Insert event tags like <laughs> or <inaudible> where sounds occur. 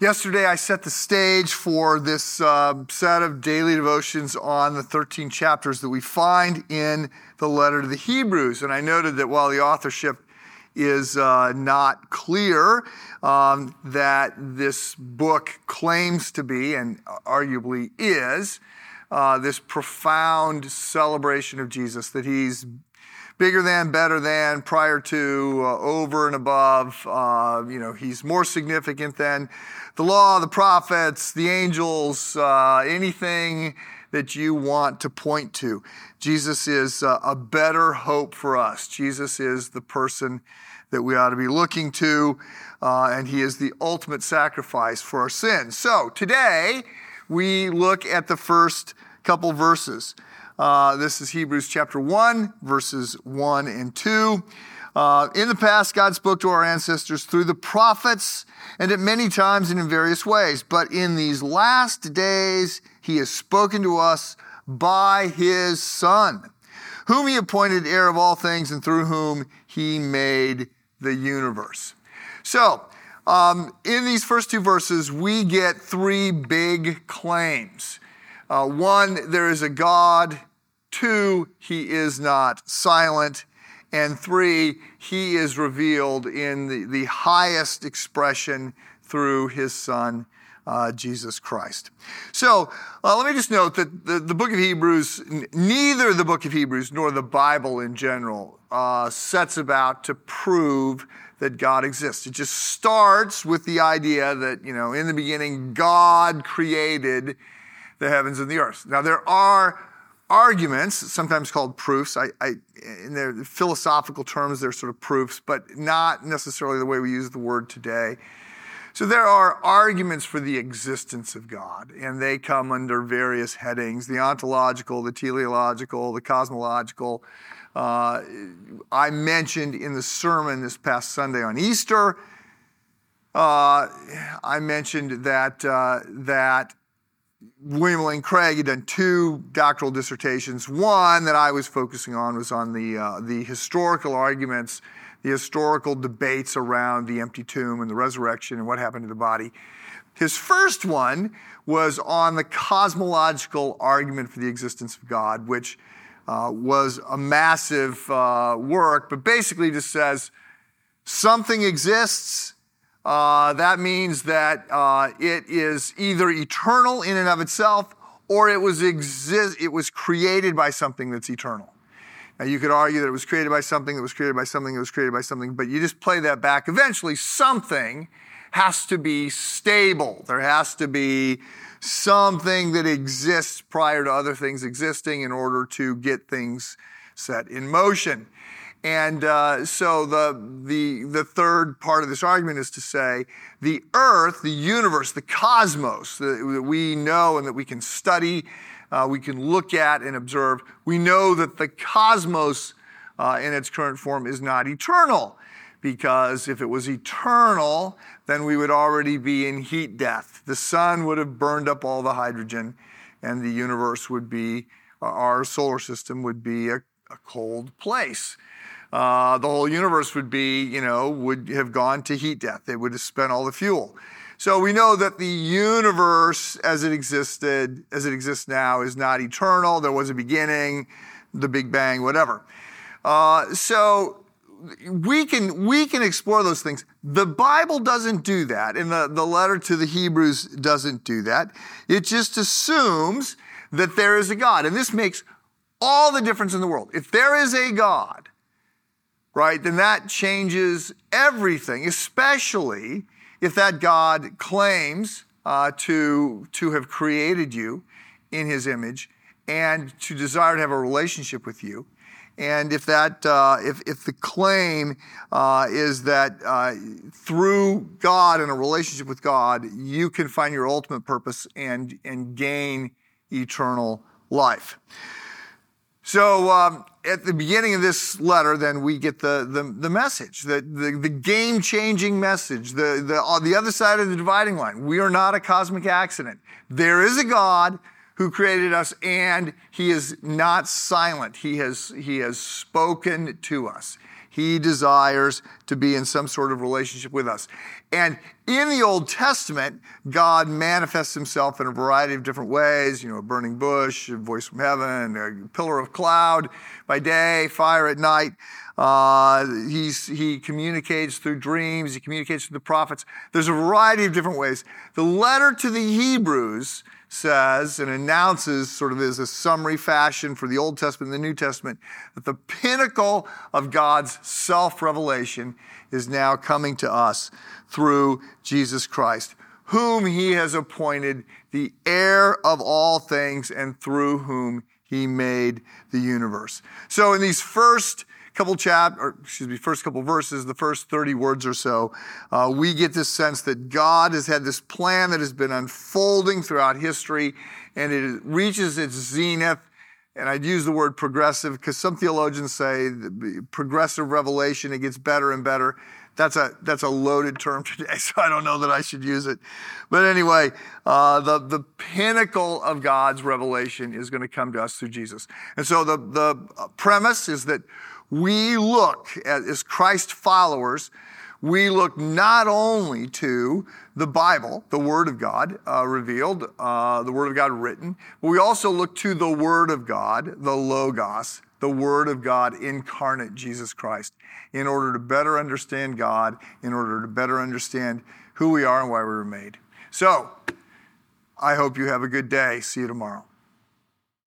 Yesterday, I set the stage for this uh, set of daily devotions on the 13 chapters that we find in the letter to the Hebrews. And I noted that while the authorship is uh, not clear, um, that this book claims to be, and arguably is, uh, this profound celebration of Jesus, that he's bigger than, better than, prior to, uh, over and above. Uh, you know, he's more significant than the law, the prophets, the angels, uh, anything that you want to point to. Jesus is uh, a better hope for us. Jesus is the person that we ought to be looking to, uh, and he is the ultimate sacrifice for our sins. So today, we look at the first couple verses. Uh, this is Hebrews chapter 1, verses 1 and 2. Uh, in the past, God spoke to our ancestors through the prophets and at many times and in various ways. But in these last days, He has spoken to us by His Son, whom He appointed heir of all things and through whom He made the universe. So, um, in these first two verses, we get three big claims. Uh, one, there is a God Two, he is not silent. And three, he is revealed in the, the highest expression through his son, uh, Jesus Christ. So uh, let me just note that the, the, book of Hebrews, neither the book of Hebrews nor the Bible in general, uh, sets about to prove that God exists. It just starts with the idea that, you know, in the beginning, God created the heavens and the earth. Now, there are arguments, sometimes called proofs. I, I, in their philosophical terms, they're sort of proofs, but not necessarily the way we use the word today. So there are arguments for the existence of God, and they come under various headings the ontological, the teleological, the cosmological. Uh, I mentioned in the sermon this past Sunday on Easter, uh, I mentioned that, uh, that William Lane Craig had done two doctoral dissertations. One that I was focusing on was on the, uh, the historical arguments, the historical debates around the empty tomb and the resurrection and what happened to the body. His first one was on the cosmological argument for the existence of God, which uh, was a massive uh, work, but basically just says something exists uh, that means that uh, it is either eternal in and of itself or it was, exist, it was created by something that's eternal. Now, you could argue that it was created by something that was created by something that was created by something, but you just play that back. Eventually, something has to be stable. There has to be something that exists prior to other things existing in order to get things set in motion. And uh, so the, the, the third part of this argument is to say the earth, the universe, the cosmos that we know and that we can study, uh, we can look at and observe, we know that the cosmos uh, in its current form is not eternal. Because if it was eternal, then we would already be in heat death. The sun would have burned up all the hydrogen, and the universe would be, our solar system would be a, a cold place uh, the whole universe would be, you know, would have gone to heat death. They would have spent all the fuel. So we know that the universe as it existed, as it exists now, is not eternal. There was a beginning, the Big Bang, whatever. Uh, so we can we can explore those things. The Bible doesn't do that, and the, the letter to the Hebrews doesn't do that. It just assumes that there is a God. And this makes all the difference in the world. If there is a God, right, then that changes everything, especially if that God claims uh, to, to have created you in his image and to desire to have a relationship with you. And if that, uh, if, if the claim uh, is that uh, through God and a relationship with God, you can find your ultimate purpose and, and gain eternal life. So um, at the beginning of this letter, then we get the, the, the message, the, the, the game changing message, the, the, the other side of the dividing line. We are not a cosmic accident. There is a God who created us and he is not silent. He has, he has spoken to us. He desires to be in some sort of relationship with us. And in the Old Testament, God manifests himself in a variety of different ways, you know, a burning bush, a voice from heaven, a pillar of cloud by day, fire at night. Uh, he communicates through dreams, he communicates through the prophets. There's a variety of different ways. The letter to the Hebrews says and announces, sort of as a summary fashion for the Old Testament and the New Testament, that the pinnacle of God's self revelation is now coming to us through Jesus Christ, whom he has appointed the heir of all things and through whom he made the universe. So in these first couple chap, or excuse me, first couple verses, the first 30 words or so, uh, we get this sense that God has had this plan that has been unfolding throughout history and it reaches its zenith. And I'd use the word progressive because some theologians say progressive revelation, it gets better and better. That's a, that's a loaded term <laughs> today, so I don't know that I should use it. But anyway, uh, the, the pinnacle of God's revelation is going to come to us through Jesus. And so the, the premise is that we look as Christ followers, we look not only to the Bible, the Word of God uh, revealed, uh, the Word of God written, but we also look to the Word of God, the Logos, the Word of God incarnate, Jesus Christ, in order to better understand God, in order to better understand who we are and why we were made. So, I hope you have a good day. See you tomorrow.